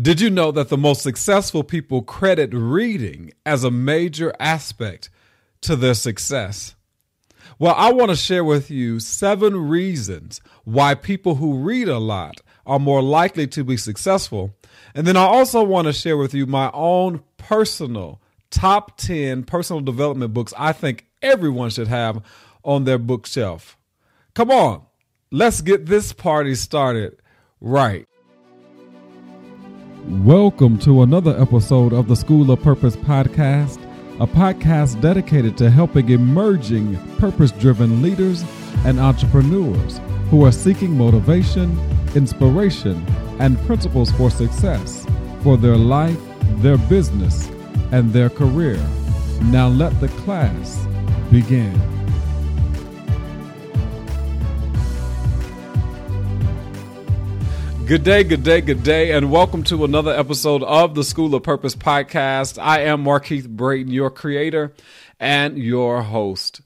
Did you know that the most successful people credit reading as a major aspect to their success? Well, I want to share with you seven reasons why people who read a lot are more likely to be successful. And then I also want to share with you my own personal top 10 personal development books I think everyone should have on their bookshelf. Come on, let's get this party started right. Welcome to another episode of the School of Purpose podcast, a podcast dedicated to helping emerging purpose driven leaders and entrepreneurs who are seeking motivation, inspiration, and principles for success for their life, their business, and their career. Now let the class begin. Good day, good day, good day, and welcome to another episode of the School of Purpose podcast. I am Markeith Brayton, your creator and your host.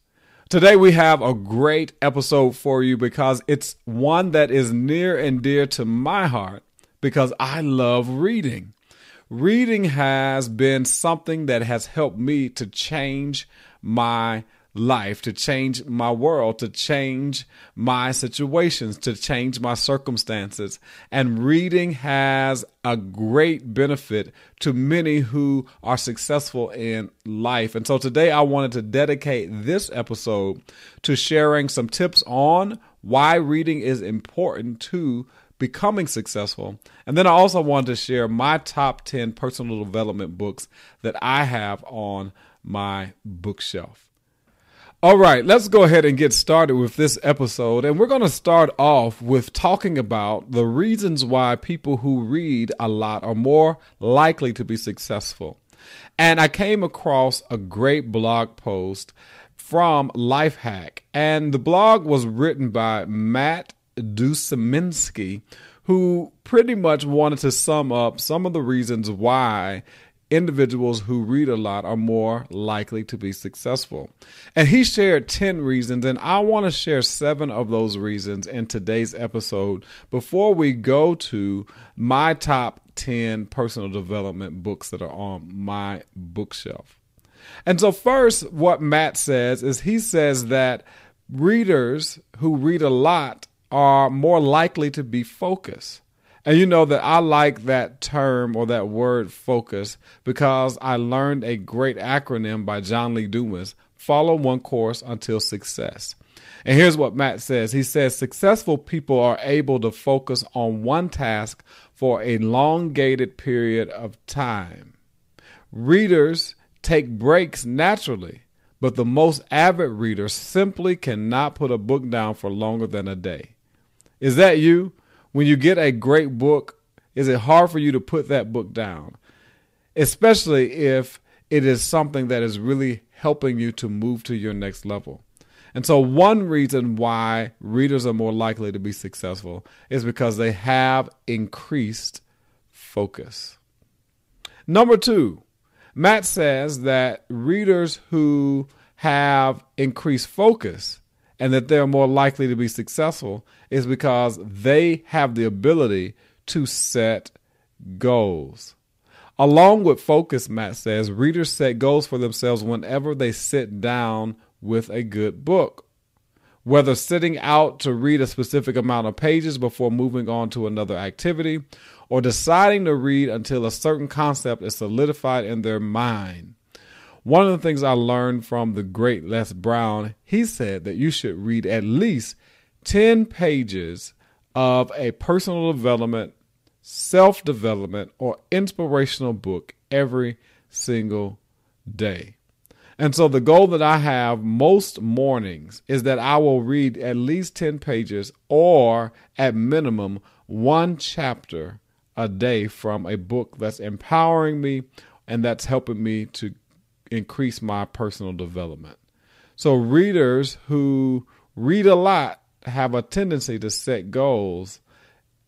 Today we have a great episode for you because it's one that is near and dear to my heart because I love reading. Reading has been something that has helped me to change my life, to change my world, to change my situations, to change my circumstances. And reading has a great benefit to many who are successful in life. And so today I wanted to dedicate this episode to sharing some tips on why reading is important to becoming successful. And then I also wanted to share my top 10 personal development books that I have on my bookshelf. All right, let's go ahead and get started with this episode. And we're going to start off with talking about the reasons why people who read a lot are more likely to be successful. And I came across a great blog post from Lifehack. And the blog was written by Matt Duczeminski, who pretty much wanted to sum up some of the reasons why individuals who read a lot are more likely to be successful. And he shared 10 reasons, and I want to share seven of those reasons in today's episode before we go to my top 10 personal development books that are on my bookshelf. And so, first, what Matt says is he says that readers who read a lot are more likely to be focused. And you know that I like that term or that word focus because I learned a great acronym by John Lee Dumas follow one course until success. And here's what Matt says He says, Successful people are able to focus on one task for a elongated period of time. Readers take breaks naturally, but the most avid reader simply cannot put a book down for longer than a day. Is that you? When you get a great book, is it hard for you to put that book down? Especially if it is something that is really helping you to move to your next level. And so, one reason why readers are more likely to be successful is because they have increased focus. Number two, Matt says that readers who have increased focus and that they're more likely to be successful is because they have the ability to set goals. Along with focus, Matt says, readers set goals for themselves whenever they sit down with a good book. Whether sitting out to read a specific amount of pages before moving on to another activity, or deciding to read until a certain concept is solidified in their mind. One of the things I learned from the great Les Brown, he said that you should read at least 10 pages of a personal development, self development, or inspirational book every single day. And so the goal that I have most mornings is that I will read at least 10 pages or at minimum one chapter a day from a book that's empowering me and that's helping me to increase my personal development. So, readers who read a lot have a tendency to set goals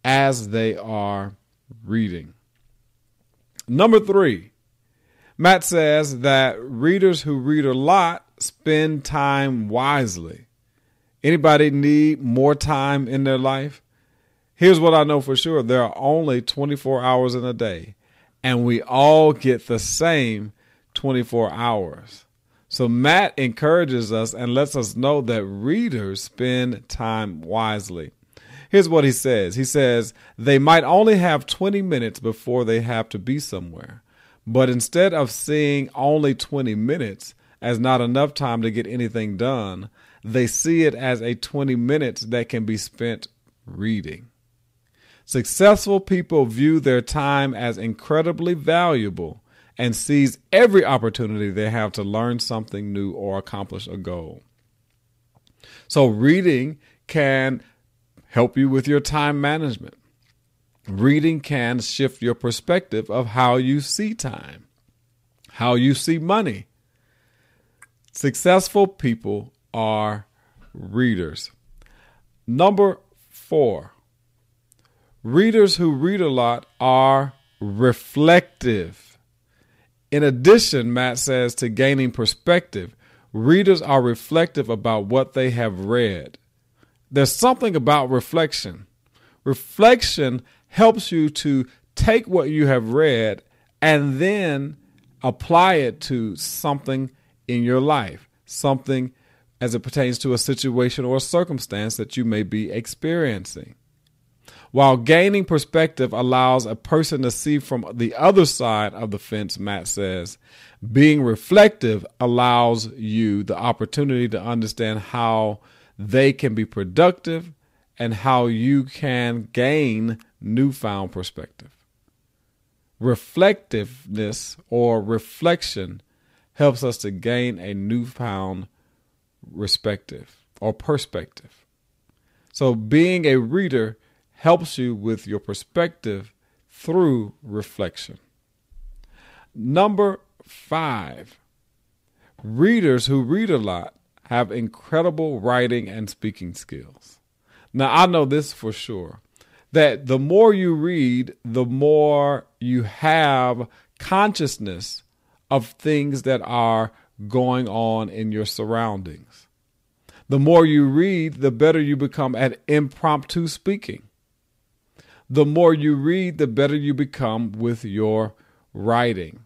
as they are reading. Number three, Matt says that readers who read a lot spend time wisely. Anybody need more time in their life? Here's what I know for sure there are only 24 hours in a day, and we all get the same 24 hours. So Matt encourages us and lets us know that readers spend time wisely. Here's what he says He says, they might only have 20 minutes before they have to be somewhere. But instead of seeing only 20 minutes as not enough time to get anything done, they see it as a 20 minutes that can be spent reading. Successful people view their time as incredibly valuable and seize every opportunity they have to learn something new or accomplish a goal. So, reading can help you with your time management. Reading can shift your perspective of how you see time, how you see money. Successful people are readers. Number four, readers who read a lot are reflective. In addition, Matt says, to gaining perspective, readers are reflective about what they have read. There's something about reflection. Reflection helps you to take what you have read and then apply it to something in your life, something as it pertains to a situation or a circumstance that you may be experiencing. While gaining perspective allows a person to see from the other side of the fence, Matt says, being reflective allows you the opportunity to understand how they can be productive and how you can gain newfound perspective. Reflectiveness or reflection helps us to gain a newfound perspective or perspective. So, being a reader helps you with your perspective through reflection. Number five, readers who read a lot have incredible writing and speaking skills. Now, I know this for sure that the more you read, the more you have consciousness of things that are going on in your surroundings. The more you read, the better you become at impromptu speaking. The more you read, the better you become with your writing.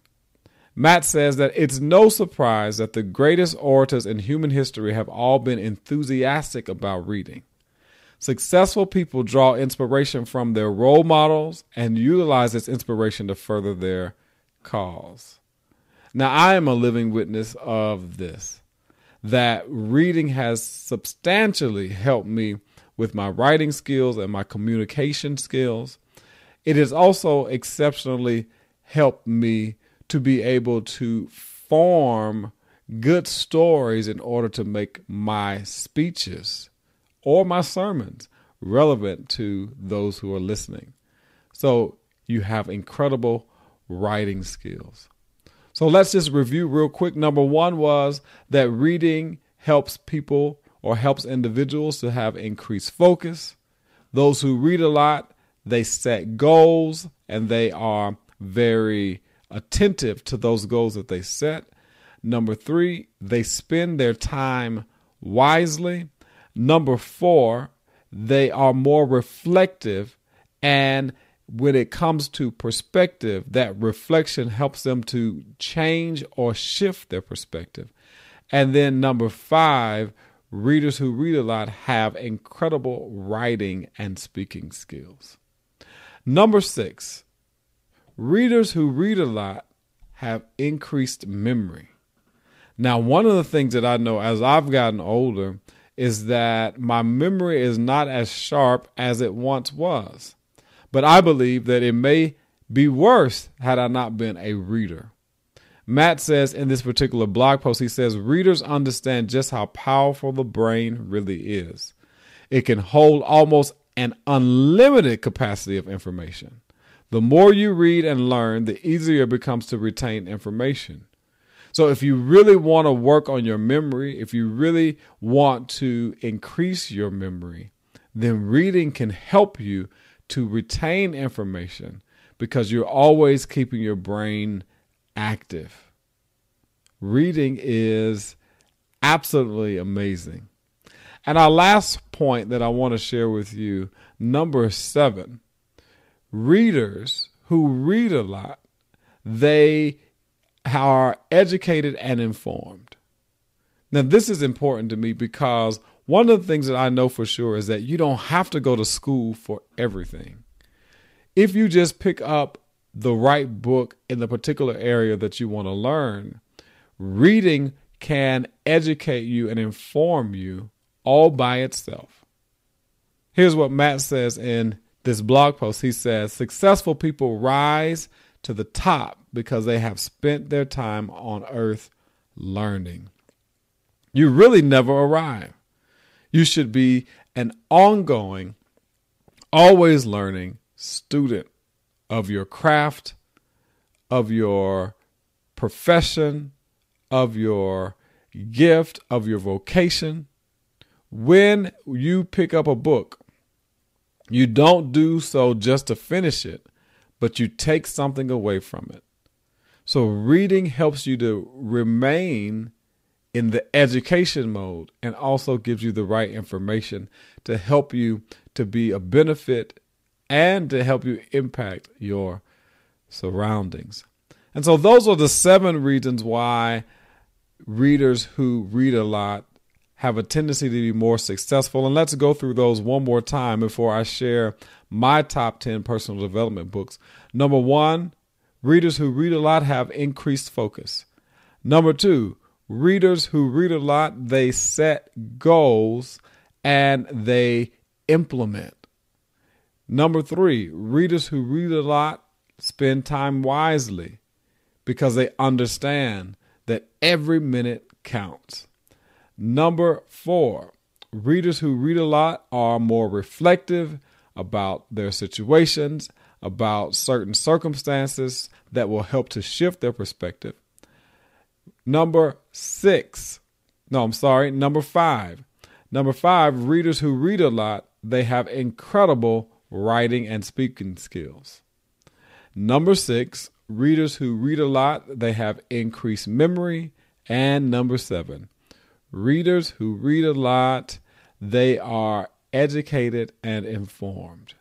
Matt says that it's no surprise that the greatest orators in human history have all been enthusiastic about reading. Successful people draw inspiration from their role models and utilize this inspiration to further their cause. Now, I am a living witness of this, that reading has substantially helped me with my writing skills and my communication skills. It has also exceptionally helped me to be able to form good stories in order to make my speeches or my sermons relevant to those who are listening. So you have incredible writing skills. So let's just review real quick. Number one was that reading helps people or helps individuals to have increased focus. Those who read a lot, they set goals and they are very attentive to those goals that they set. Number three, they spend their time wisely. Number four, they are more reflective and when it comes to perspective, that reflection helps them to change or shift their perspective. And then number five, readers who read a lot have incredible writing and speaking skills. Number six, readers who read a lot have increased memory. Now, one of the things that I know as I've gotten older is that my memory is not as sharp as it once was. But I believe that it may be worse had I not been a reader. Matt says in this particular blog post, he says, readers understand just how powerful the brain really is. It can hold almost an unlimited capacity of information. The more you read and learn, the easier it becomes to retain information. So, if you really want to work on your memory, if you really want to increase your memory, then reading can help you to retain information because you're always keeping your brain active. Reading is absolutely amazing. And our last point that I want to share with you, number seven, readers who read a lot, they are educated and informed. Now, this is important to me because one of the things that I know for sure is that you don't have to go to school for everything. If you just pick up the right book in the particular area that you want to learn, reading can educate you and inform you all by itself. Here's what Matt says in this blog post. He says, Successful people rise to the top because they have spent their time on earth learning. You really never arrive. You should be an ongoing, always learning student of your craft, of your profession, of your gift, of your vocation. When you pick up a book, you don't do so just to finish it, but you take something away from it. So, reading helps you to remain in the education mode and also gives you the right information to help you to be a benefit and to help you impact your surroundings. And so, those are the seven reasons why readers who read a lot have a tendency to be more successful. And let's go through those one more time before I share my top 10 personal development books. Number one, readers who read a lot have increased focus. Number two, readers who read a lot, they set goals and they implement. Number three, readers who read a lot spend time wisely because they understand that every minute counts. Number four, readers who read a lot are more reflective about their situations, about certain circumstances that will help to shift their perspective. Number six, no, I'm sorry, number five. Number five, readers who read a lot, they have incredible writing and speaking skills. Number six, readers who read a lot, they have increased memory. And number seven, readers who read a lot, they are educated and informed.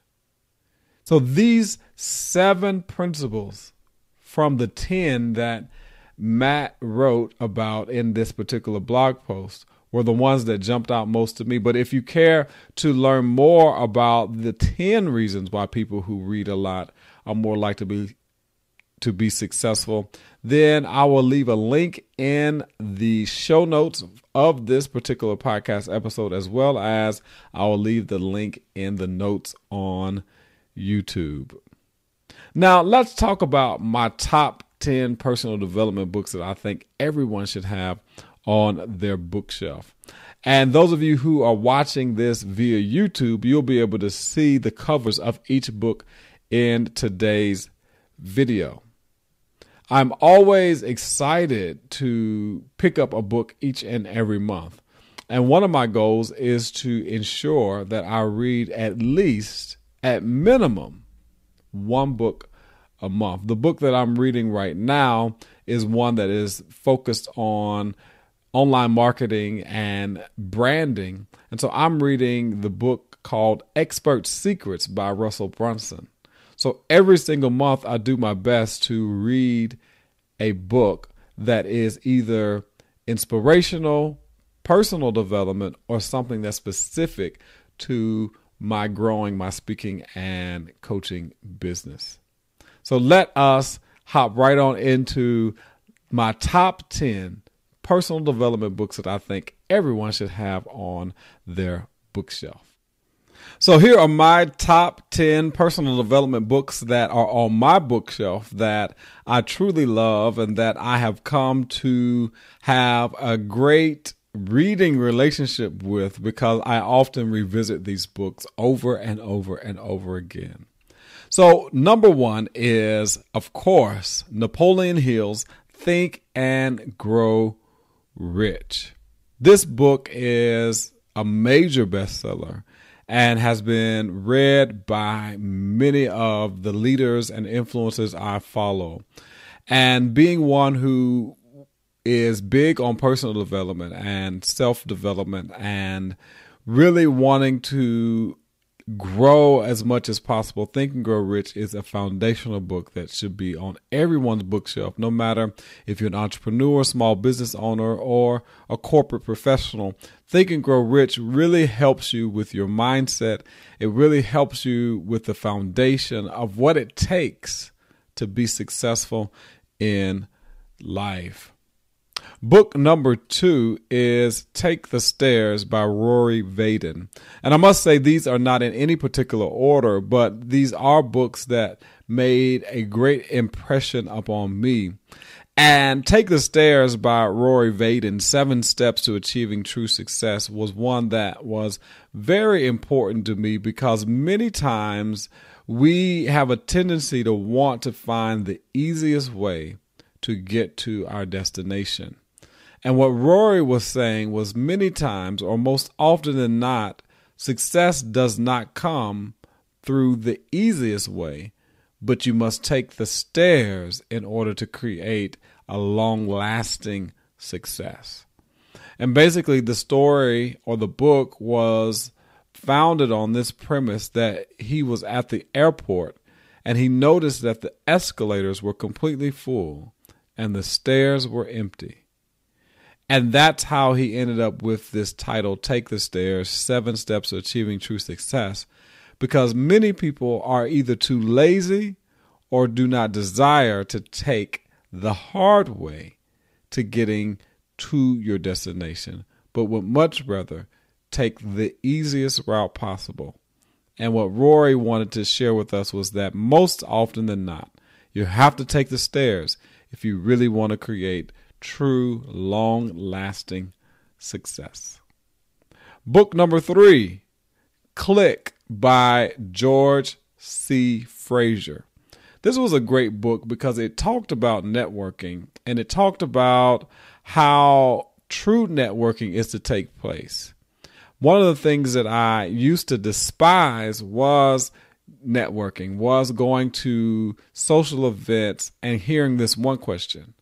So these seven principles from the 10 that Matt wrote about in this particular blog post were the ones that jumped out most to me. But if you care to learn more about the 10 reasons why people who read a lot are more likely to be to be successful, then I will leave a link in the show notes of this particular podcast episode, as well as I will leave the link in the notes on YouTube. Now, let's talk about my top 10 personal development books that I think everyone should have on their bookshelf. And those of you who are watching this via YouTube, you'll be able to see the covers of each book in today's video. I'm always excited to pick up a book each and every month. And one of my goals is to ensure that I read at least, at minimum, one book a month. The book that I'm reading right now is one that is focused on online marketing and branding. And so I'm reading the book called Expert Secrets by Russell Brunson. So every single month, I do my best to read a book that is either inspirational, personal development, or something that's specific to my growing, my speaking, and coaching business. So let us hop right on into my top 10 personal development books that I think everyone should have on their bookshelf. So here are my top 10 personal development books that are on my bookshelf that I truly love and that I have come to have a great reading relationship with because I often revisit these books over and over and over again. So, number one is, of course, Napoleon Hill's Think and Grow Rich. This book is a major bestseller and has been read by many of the leaders and influencers I follow. And being one who is big on personal development and self development and really wanting to grow as much as possible, Think and Grow Rich is a foundational book that should be on everyone's bookshelf, no matter if you're an entrepreneur, small business owner, or a corporate professional. Think and Grow Rich really helps you with your mindset. It really helps you with the foundation of what it takes to be successful in life. Book number two is Take the Stairs by Rory Vaden. And I must say, these are not in any particular order, but these are books that made a great impression upon me. And Take the Stairs by Rory Vaden, Seven Steps to Achieving True Success, was one that was very important to me because many times we have a tendency to want to find the easiest way to get to our destination. And what Rory was saying was many times, or most often than not, success does not come through the easiest way, but you must take the stairs in order to create a long lasting success. And basically, the story or the book was founded on this premise that he was at the airport and he noticed that the escalators were completely full and the stairs were empty. And that's how he ended up with this title, Take the Stairs Seven Steps to Achieving True Success. Because many people are either too lazy or do not desire to take the hard way to getting to your destination, but would much rather take the easiest route possible. And what Rory wanted to share with us was that most often than not, you have to take the stairs if you really want to create true, long lasting success. Book number three Click by George C. Fraser. This was a great book because it talked about networking and it talked about how true networking is to take place. One of the things that I used to despise was networking, was going to social events and hearing this one question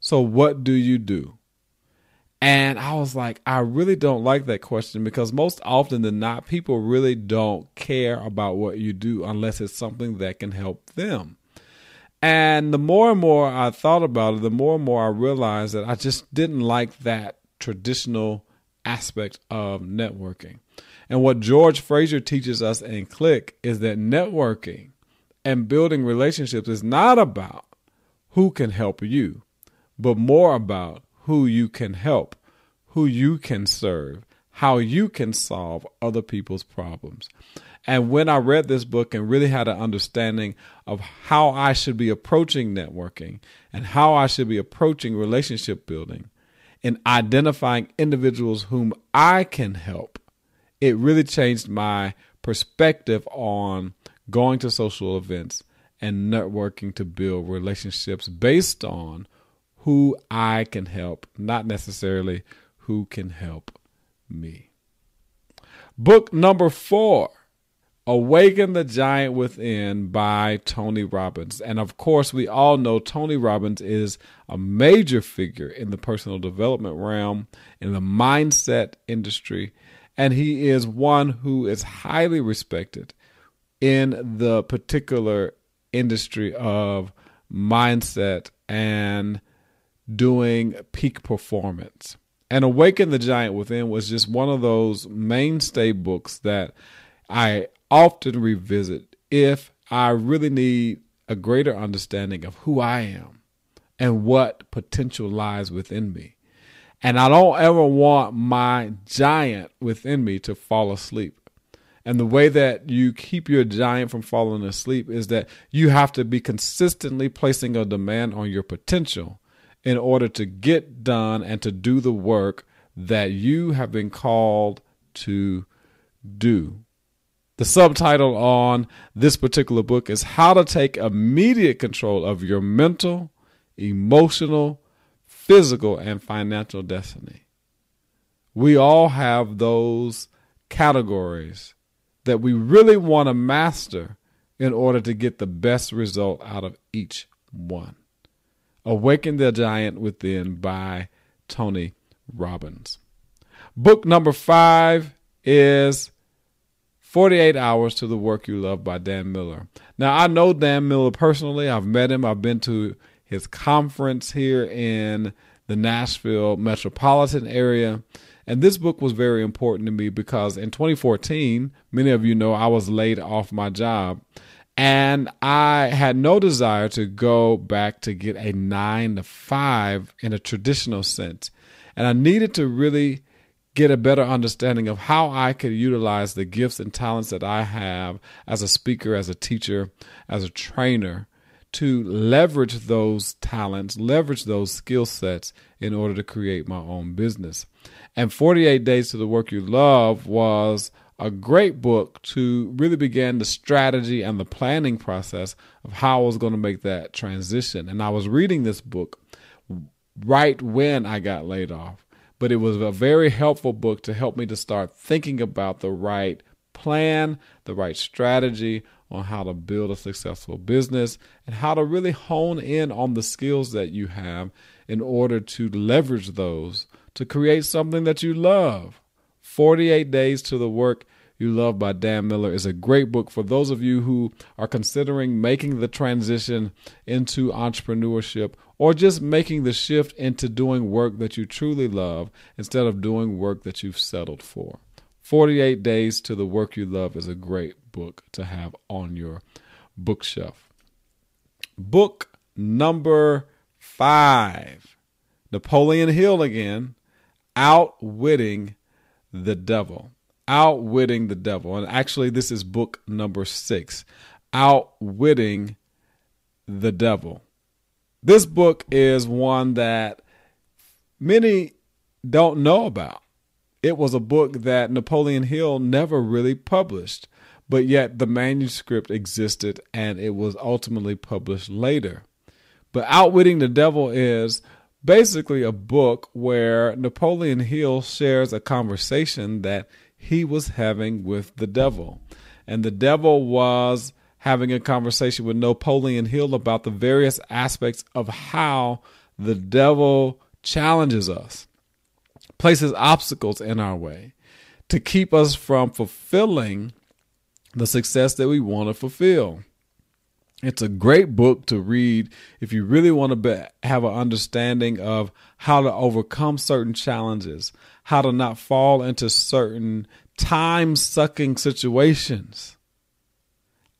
so, what do you do? And I was like, I really don't like that question because most often than not, people really don't care about what you do unless it's something that can help them. And the more and more I thought about it, the more and more I realized that I just didn't like that traditional aspect of networking. And what George Fraser teaches us in Click is that networking and building relationships is not about who can help you but more about who you can help, who you can serve, how you can solve other people's problems. And when I read this book and really had an understanding of how I should be approaching networking and how I should be approaching relationship building and identifying individuals whom I can help, it really changed my perspective on going to social events and networking to build relationships based on who I can help, not necessarily who can help me. Book number four Awaken the Giant Within by Tony Robbins. And of course, we all know Tony Robbins is a major figure in the personal development realm, in the mindset industry, and he is one who is highly respected in the particular industry of mindset and doing peak performance. And Awaken the Giant Within was just one of those mainstay books that I often revisit if I really need a greater understanding of who I am and what potential lies within me. And I don't ever want my giant within me to fall asleep. And the way that you keep your giant from falling asleep is that you have to be consistently placing a demand on your potential in order to get done and to do the work that you have been called to do. The subtitle on this particular book is How to Take Immediate Control of Your Mental, Emotional, Physical, and Financial Destiny. We all have those categories that we really want to master in order to get the best result out of each one. Awaken the Giant Within by Tony Robbins. Book number five is 48 Hours to the Work You Love by Dan Miller. Now, I know Dan Miller personally. I've met him. I've been to his conference here in the Nashville metropolitan area. And this book was very important to me because in 2014, many of you know I was laid off my job. And I had no desire to go back to get a nine to five in a traditional sense. And I needed to really get a better understanding of how I could utilize the gifts and talents that I have as a speaker, as a teacher, as a trainer to leverage those talents, leverage those skill sets in order to create my own business. And 48 Days to the Work You Love was a great book to really begin the strategy and the planning process of how I was going to make that transition. And I was reading this book right when I got laid off, but it was a very helpful book to help me to start thinking about the right plan, the right strategy on how to build a successful business and how to really hone in on the skills that you have in order to leverage those to create something that you love. 48 Days to the Work You Love by Dan Miller is a great book for those of you who are considering making the transition into entrepreneurship or just making the shift into doing work that you truly love instead of doing work that you've settled for. 48 Days to the Work You Love is a great book to have on your bookshelf. Book number five Napoleon Hill again Outwitting the Devil. Outwitting the Devil. And actually, this is book number six Outwitting the Devil. This book is one that many don't know about. It was a book that Napoleon Hill never really published, but yet the manuscript existed and it was ultimately published later. But Outwitting the Devil is basically a book where Napoleon Hill shares a conversation that he was having with the devil. And the devil was having a conversation with Napoleon Hill about the various aspects of how the devil challenges us, places obstacles in our way to keep us from fulfilling the success that we want to fulfill. It's a great book to read if you really want to be, have an understanding of how to overcome certain challenges, how to not fall into certain time sucking situations,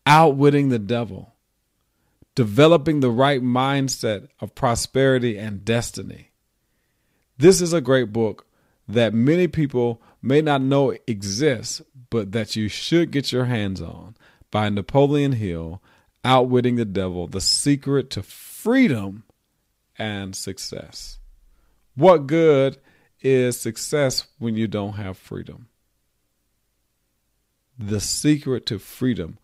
outwitting the devil, developing the right mindset of prosperity and destiny. This is a great book that many people may not know exists, but that you should get your hands on by Napoleon Hill Outwitting the Devil The Secret to Freedom and Success. What good is success when you don't have freedom? The Secret to Freedom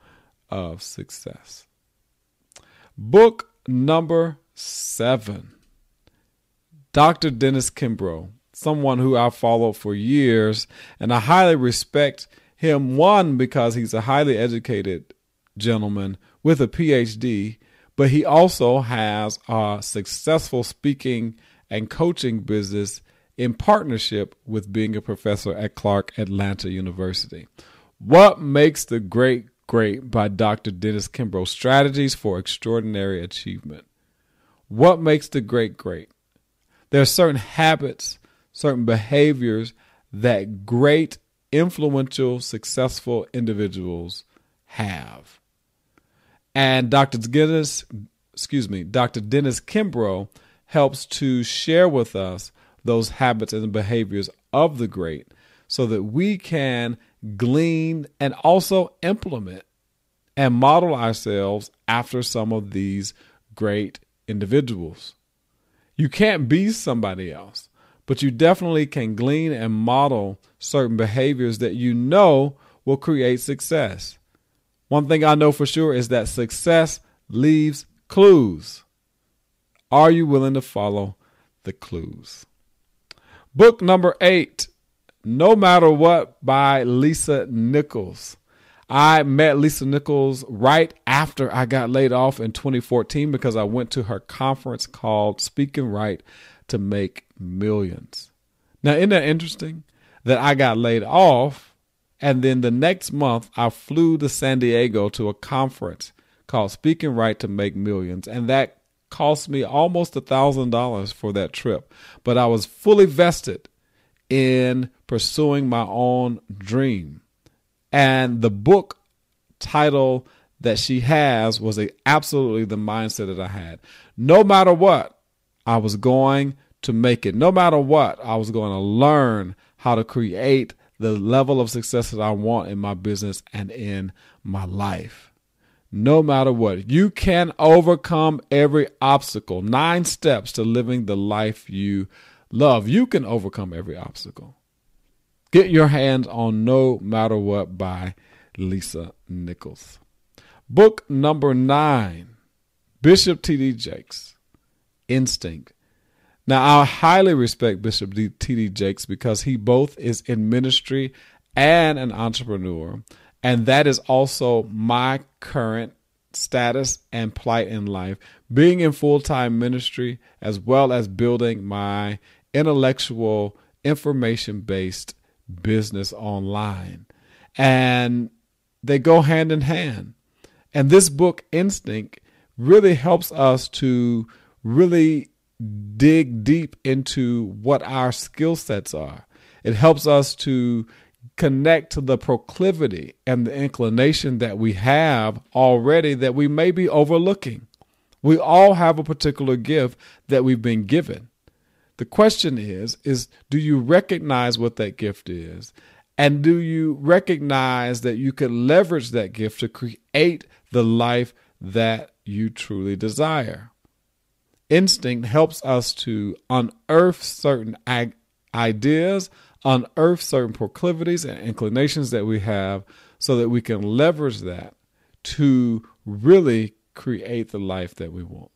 of Success. Book number seven Dr. Dennis Kimbro, someone who I've followed for years, and I highly respect him. One, because he's a highly educated gentleman with a PhD, but he also has a successful speaking and coaching business in partnership with being a professor at Clark Atlanta University. What makes the great great by Dr. Dennis Kimbro Strategies for Extraordinary Achievement. What makes the great great? There are certain habits, certain behaviors that great, influential, successful individuals have. And Dr. Dennis, excuse me, Dr. Dennis Kimbro helps to share with us those habits and behaviors of the great so that we can glean and also implement and model ourselves after some of these great individuals. You can't be somebody else, but you definitely can glean and model certain behaviors that you know will create success. One thing I know for sure is that success leaves clues. Are you willing to follow the clues? Book number eight, No Matter What by Lisa Nichols. I met Lisa Nichols right after I got laid off in 2014 because I went to her conference called Speak and Write to Make Millions. Now, isn't that interesting that I got laid off And then the next month, I flew to San Diego to a conference called Speak and Write to Make Millions. And that cost me almost a thousand dollars for that trip. But I was fully vested in pursuing my own dream. And the book title that she has was a, absolutely the mindset that I had. No matter what, I was going to make it. No matter what, I was going to learn how to create the level of success that I want in my business and in my life. No matter what, you can overcome every obstacle. Nine steps to living the life you love. You can overcome every obstacle. Get your hands on No Matter What by Lisa Nichols. Book number nine Bishop T.D. Jakes, Instinct. Now, I highly respect Bishop T.D. Jakes because he both is in ministry and an entrepreneur. And that is also my current status and plight in life being in full time ministry, as well as building my intellectual, information based business online. And they go hand in hand. And this book, Instinct, really helps us to really dig deep into what our skill sets are. It helps us to connect to the proclivity and the inclination that we have already that we may be overlooking. We all have a particular gift that we've been given. The question is is do you recognize what that gift is? And do you recognize that you can leverage that gift to create the life that you truly desire? Instinct helps us to unearth certain ideas, unearth certain proclivities and inclinations that we have so that we can leverage that to really create the life that we want.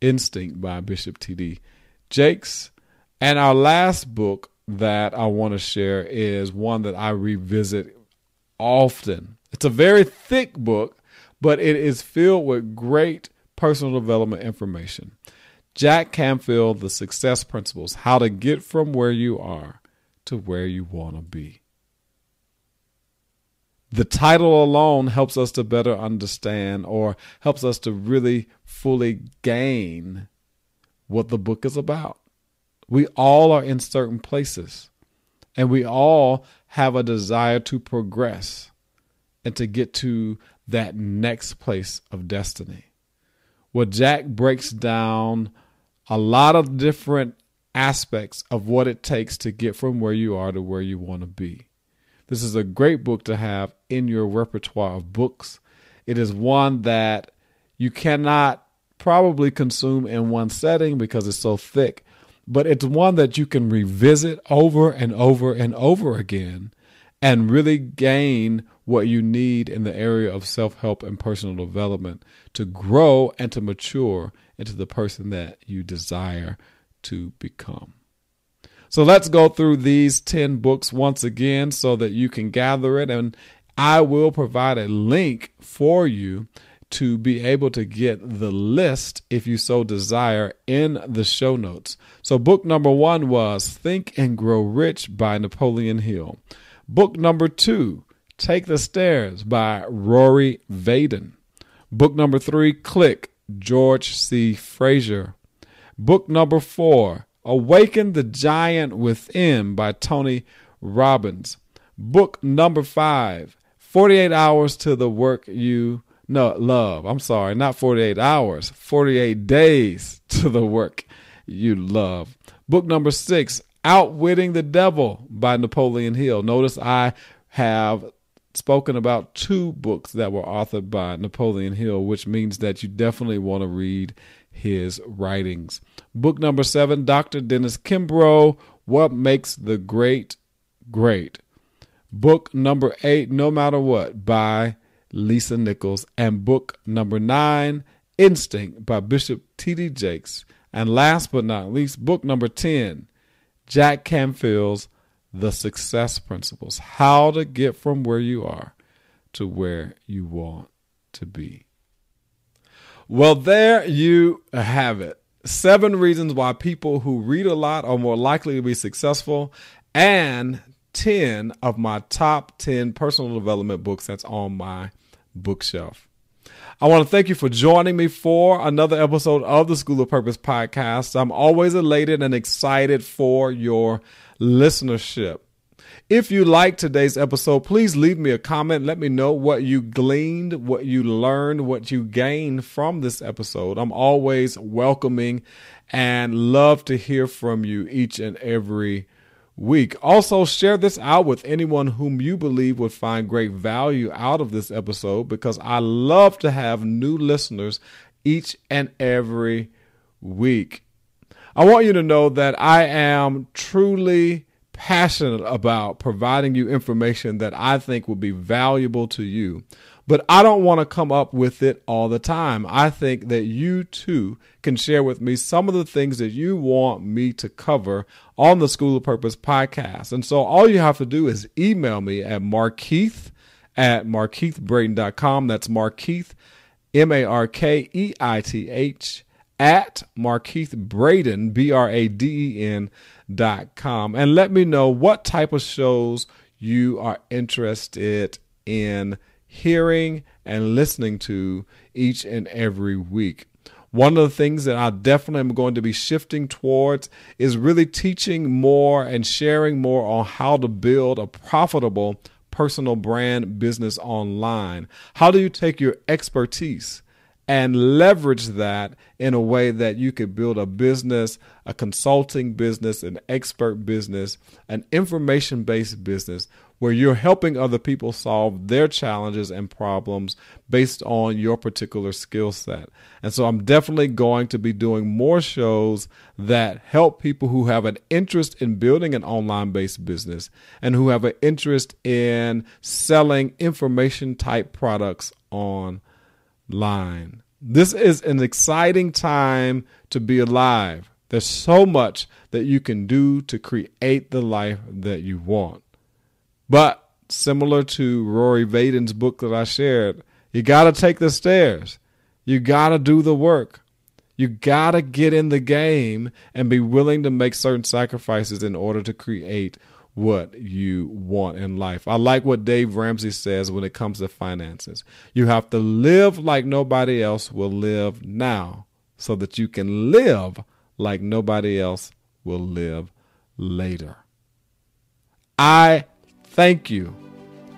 Instinct by Bishop T.D. Jakes. And our last book that I want to share is one that I revisit often. It's a very thick book, but it is filled with great personal development information. Jack Canfield, The Success Principles How to Get From Where You Are to Where You Want to Be. The title alone helps us to better understand or helps us to really fully gain what the book is about. We all are in certain places and we all have a desire to progress and to get to that next place of destiny where Jack breaks down a lot of different aspects of what it takes to get from where you are to where you want to be. This is a great book to have in your repertoire of books. It is one that you cannot probably consume in one setting because it's so thick, but it's one that you can revisit over and over and over again and really gain what you need in the area of self help and personal development to grow and to mature into the person that you desire to become. So let's go through these 10 books once again so that you can gather it. And I will provide a link for you to be able to get the list if you so desire in the show notes. So, book number one was Think and Grow Rich by Napoleon Hill. Book number two, Take the Stairs by Rory Vaden. Book number three, Click, George C. Fraser. Book number four, Awaken the Giant Within by Tony Robbins. Book number five, 48 Hours to the Work You no love. I'm sorry, not 48 hours, 48 days to the work you love. Book number six, Outwitting the Devil by Napoleon Hill. Notice I have spoken about two books that were authored by Napoleon Hill, which means that you definitely want to read his writings. Book number seven, Dr. Dennis Kimbro, What Makes the Great Great. Book number eight, No Matter What, by Lisa Nichols. And book number nine, Instinct by Bishop T.D. Jakes. And last but not least, book number 10, Jack Canfield's the success principles, how to get from where you are to where you want to be. Well, there you have it. Seven reasons why people who read a lot are more likely to be successful, and 10 of my top 10 personal development books that's on my bookshelf. I want to thank you for joining me for another episode of the School of Purpose podcast. I'm always elated and excited for your listenership. If you like today's episode, please leave me a comment. Let me know what you gleaned, what you learned, what you gained from this episode. I'm always welcoming and love to hear from you each and every week. Also, share this out with anyone whom you believe would find great value out of this episode because I love to have new listeners each and every week. I want you to know that I am truly passionate about providing you information that I think will be valuable to you but I don't want to come up with it all the time. I think that you too can share with me some of the things that you want me to cover on the School of Purpose podcast. And so all you have to do is email me at markeith at markeithbraden.com. That's Markeith, M A R K E I T H, at Markeith Braden, B R A D E N dot com. And let me know what type of shows you are interested in hearing and listening to each and every week. One of the things that I definitely am going to be shifting towards is really teaching more and sharing more on how to build a profitable personal brand business online. How do you take your expertise and leverage that in a way that you could build a business, a consulting business, an expert business, an information based business where you're helping other people solve their challenges and problems based on your particular skill set. And so I'm definitely going to be doing more shows that help people who have an interest in building an online based business and who have an interest in selling information type products online. This is an exciting time to be alive. There's so much that you can do to create the life that you want. But similar to Rory Vaden's book that I shared, you got to take the stairs. You got to do the work. You got to get in the game and be willing to make certain sacrifices in order to create what you want in life. I like what Dave Ramsey says when it comes to finances. You have to live like nobody else will live now so that you can live like nobody else will live later. I Thank you.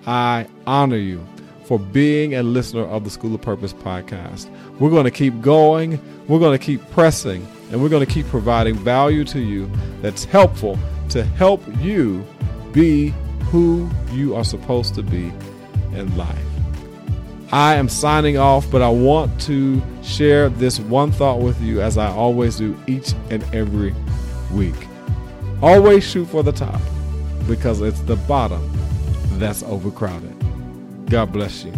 I honor you for being a listener of the School of Purpose podcast. We're going to keep going, we're going to keep pressing, and we're going to keep providing value to you that's helpful to help you be who you are supposed to be in life. I am signing off, but I want to share this one thought with you as I always do each and every week. Always shoot for the top because it's the bottom that's overcrowded. God bless you.